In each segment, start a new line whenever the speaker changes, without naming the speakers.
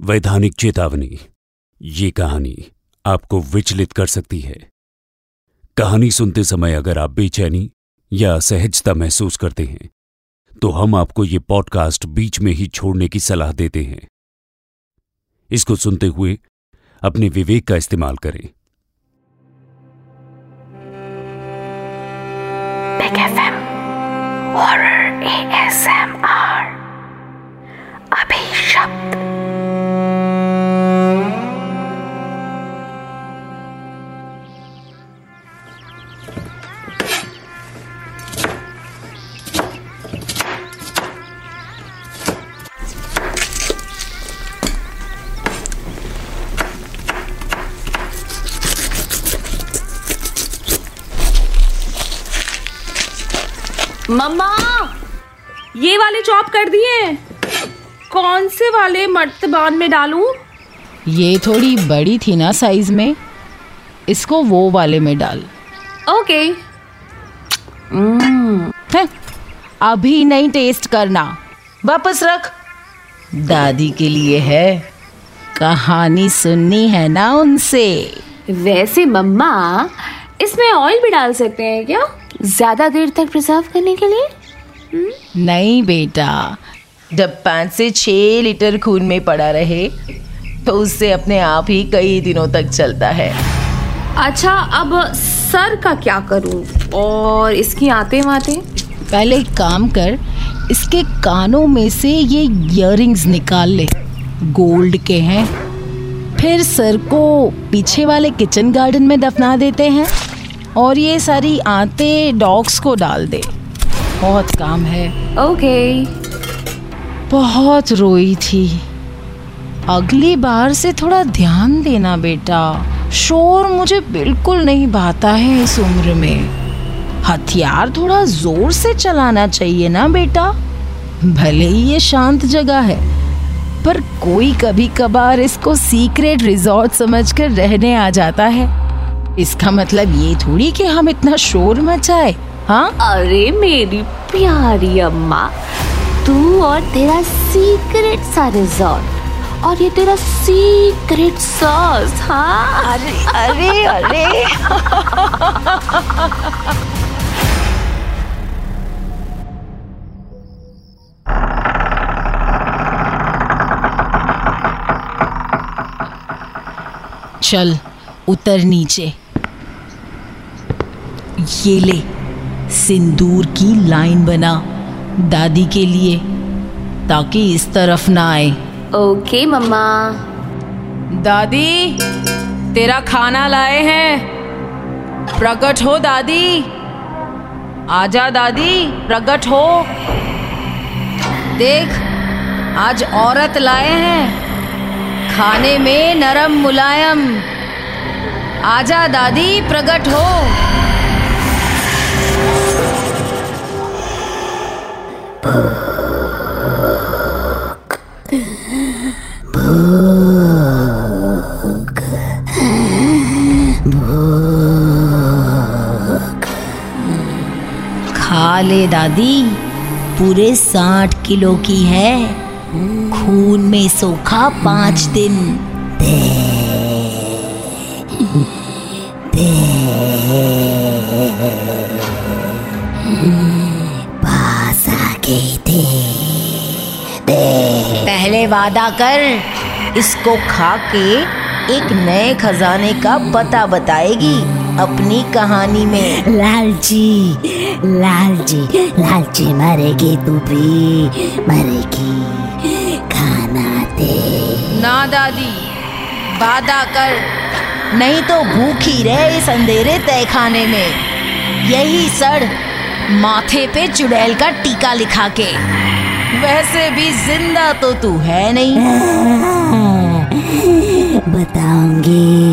वैधानिक चेतावनी। ये कहानी आपको विचलित कर सकती है। कहानी सुनते समय अगर आप बेचैनी या असहजता महसूस करते हैं तो हम आपको ये पॉडकास्ट बीच में ही छोड़ने की सलाह देते हैं। इसको सुनते हुए अपने विवेक का इस्तेमाल करें।
Big FM
मम्मा ये वाले चॉप कर दिए कौन से वाले मर्तबान में डालूं?
ये थोड़ी बड़ी थी ना साइज़ में इसको वो वाले में डाल।
ओके।
है अभी नहीं टेस्ट करना। वापस रख। दादी के लिए है कहानी सुननी है ना उनसे।
वैसे मम्मा इसमें ऑयल भी डाल सकते हैं क्या? ज़्यादा देर तक प्रिजर्व करने के लिए? हुँ?
नहीं बेटा जब पाँच से छः लीटर खून में पड़ा रहे तो उससे अपने आप ही कई दिनों तक चलता है।
अच्छा अब सर का क्या करूँ? और इसकी आते वाते
पहले एक काम कर इसके कानों में से ये इयरिंग्स निकाल ले। गोल्ड के हैं। फिर सर को पीछे वाले किचन गार्डन में दफना देते हैं। और ये सारी आते डॉग्स को डाल दे। बहुत काम है।
Okay okay.
बहुत रोई थी। अगली बार से थोड़ा ध्यान देना बेटा। शोर मुझे बिल्कुल नहीं भाता है इस उम्र में। हथियार थोड़ा ज़ोर से चलाना चाहिए ना बेटा। भले ही ये शांत जगह है पर कोई कभी कभार इसको सीक्रेट रिजॉर्ट समझकर रहने आ जाता है। इसका मतलब ये थोड़ी कि हम इतना शोर मचाए हाँ?
अरे मेरी प्यारी अम्मा तू और तेरा सीक्रेट सा रिजॉर्ट और ये तेरा सीक्रेट सॉस हाँ?
अरे अरे अरे। चल उतर नीचे। ये ले। सिंदूर की लाइन बना दादी के लिए ताकि इस तरफ़ ना आए।
ओके मम्मा।
दादी तेरा खाना लाए हैं। प्रकट हो दादी। आजा दादी प्रकट हो। देख आज औरत लाए हैं। खाने में नरम मुलायम। आजा दादी प्रकट हो। खा ले दादी पूरे साठ किलो की है। खून में सोखा पाँच दिन। पहले वादा कर। इसको खा के एक नए खजाने का पता बताएगी अपनी कहानी में।
लालची लालची लालची मरेगी तू भी मरेगी। खाना दे।
ना दादी वादा कर। नहीं तो भूखी रहे इस अंधेरे तय खाने में। यही सड़ माथे पे चुड़ैल का टीका लिखा के। वैसे भी ज़िंदा तो तू है नहीं।
बताऊँगी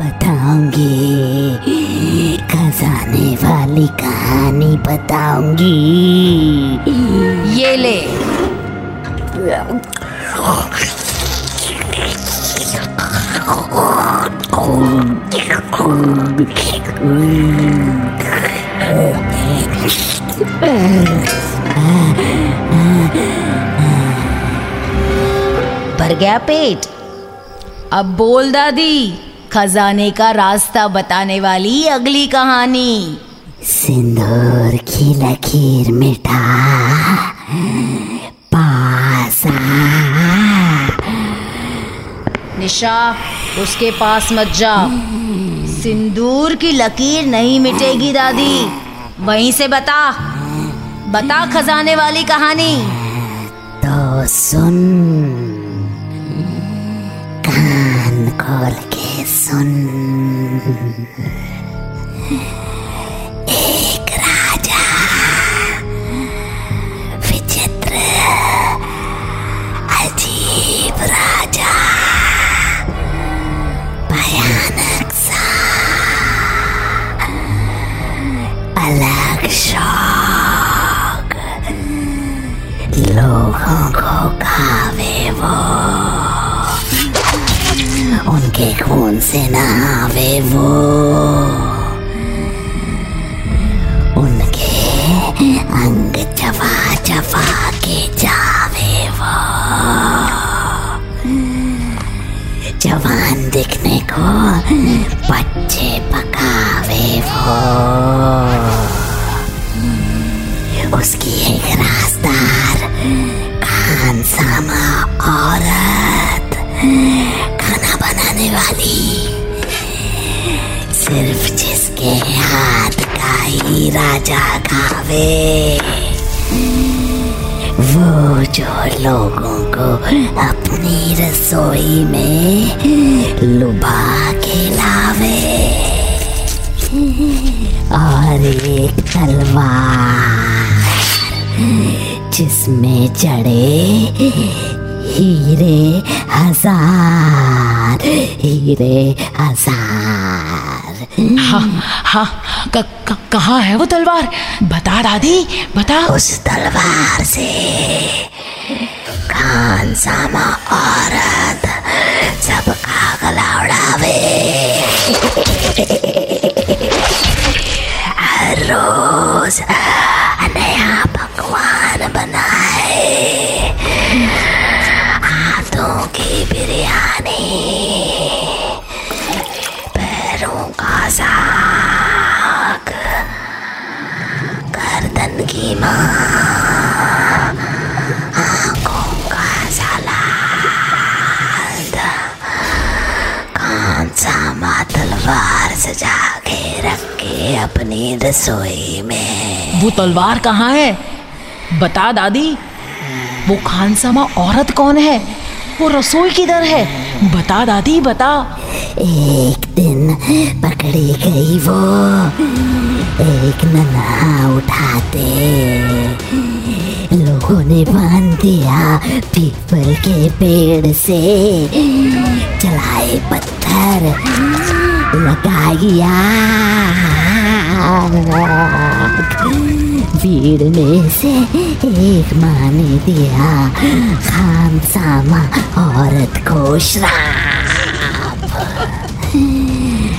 बताऊँगी। खजाने वाली कहानी बताऊँगी।
ये ले। गया पेट। अब बोल दादी खजाने का रास्ता बताने वाली अगली कहानी।
सिंदूर की लकीर मिटा पास।
निशा उसके पास मत जा। सिंदूर की लकीर नहीं मिटेगी दादी। वहीं से बता बता खजाने वाली कहानी।
तो सुन। सुन एक राजा विचित्र अजीब राजा। भयानक सा। अलग शौक। लोगों को खावे वो। उनके खून से नहावे वो। उनके अंग चबा चबा के जावे वो। जवान दिखने को बच्चे पकावे वो। उसकी एक राजदार खान सामा औरत। बनाने वाली। सिर्फ़ जिसके हाथ का ही राजा खावे वो जो लोगों को अपनी रसोई में लुभा के लावे। और एक तलवार जिसमें जड़े हीरे हज़ार हीरे हज़ार।
हाँ हाँ कहाँ है वो तलवार? बता दादी बता।
उस तलवार से खान सामा औरत सबका गला उड़ावे। हर रोज कान सामा तलवार सजा के रखे अपनी रसोई में
वो तलवार कहाँ है बता दादी वो खानसामा औरत कौन है वो रसोई किधर है बता दादी बता
एक दिन पकड़ी गई वो एक नन्हा उठाते लोगों ने बाँध दिया पीपल के पेड़ से। चलाए पत्थर भीड़ में से एक माँ ने दिया खान सामा औरत को श्राप।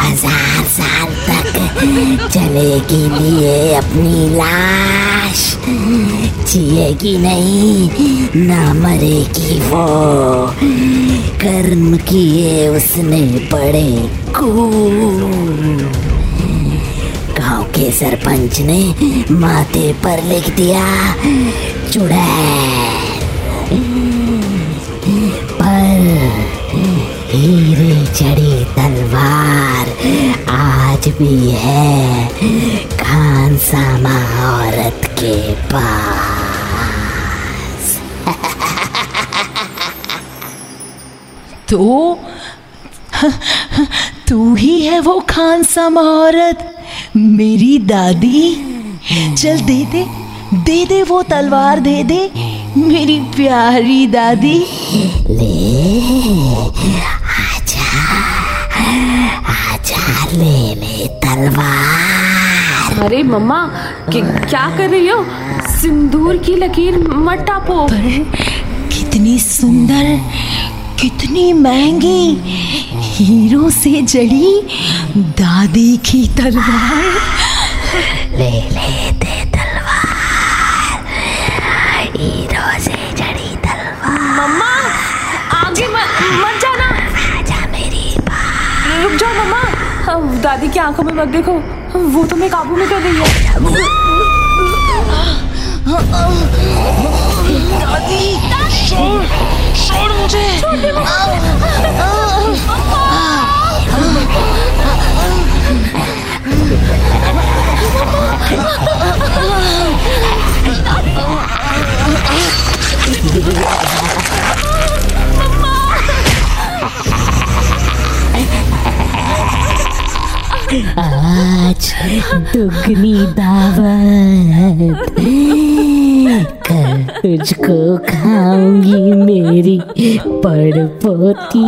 हज़ार साल चलेगी लिए अपनी लाश। जिएगी नहीं, ना मरेगी वो। कर्म किए उसने बड़े खूब गाँव के सरपंच ने माथे पर लिख दिया, चुड़ैल। पर हीरे चढ़ी तलवार भी है। खान सामा औरत के पास।
तो तू ही है वो खानसामा औरत। मेरी दादी। चल दे दे दे दे वो तलवार, दे दे। मेरी प्यारी दादी।
ले। आजा ले ले तलवार।
अरे मम्मा क्या कर रही हो? सिंदूर की लकीर मत टापो।
पर कितनी सुंदर कितनी महँगी हीरो से जड़ी दादी की तलवार।
ले ले दे तलवार
दादी की आँखों में मत देखो। वो तुम्हें काबू में कर रही है।
दादी छोड़ छोड़ मुझे।
दुगनी दावत तुझको खाऊँगी मेरी पड़पोती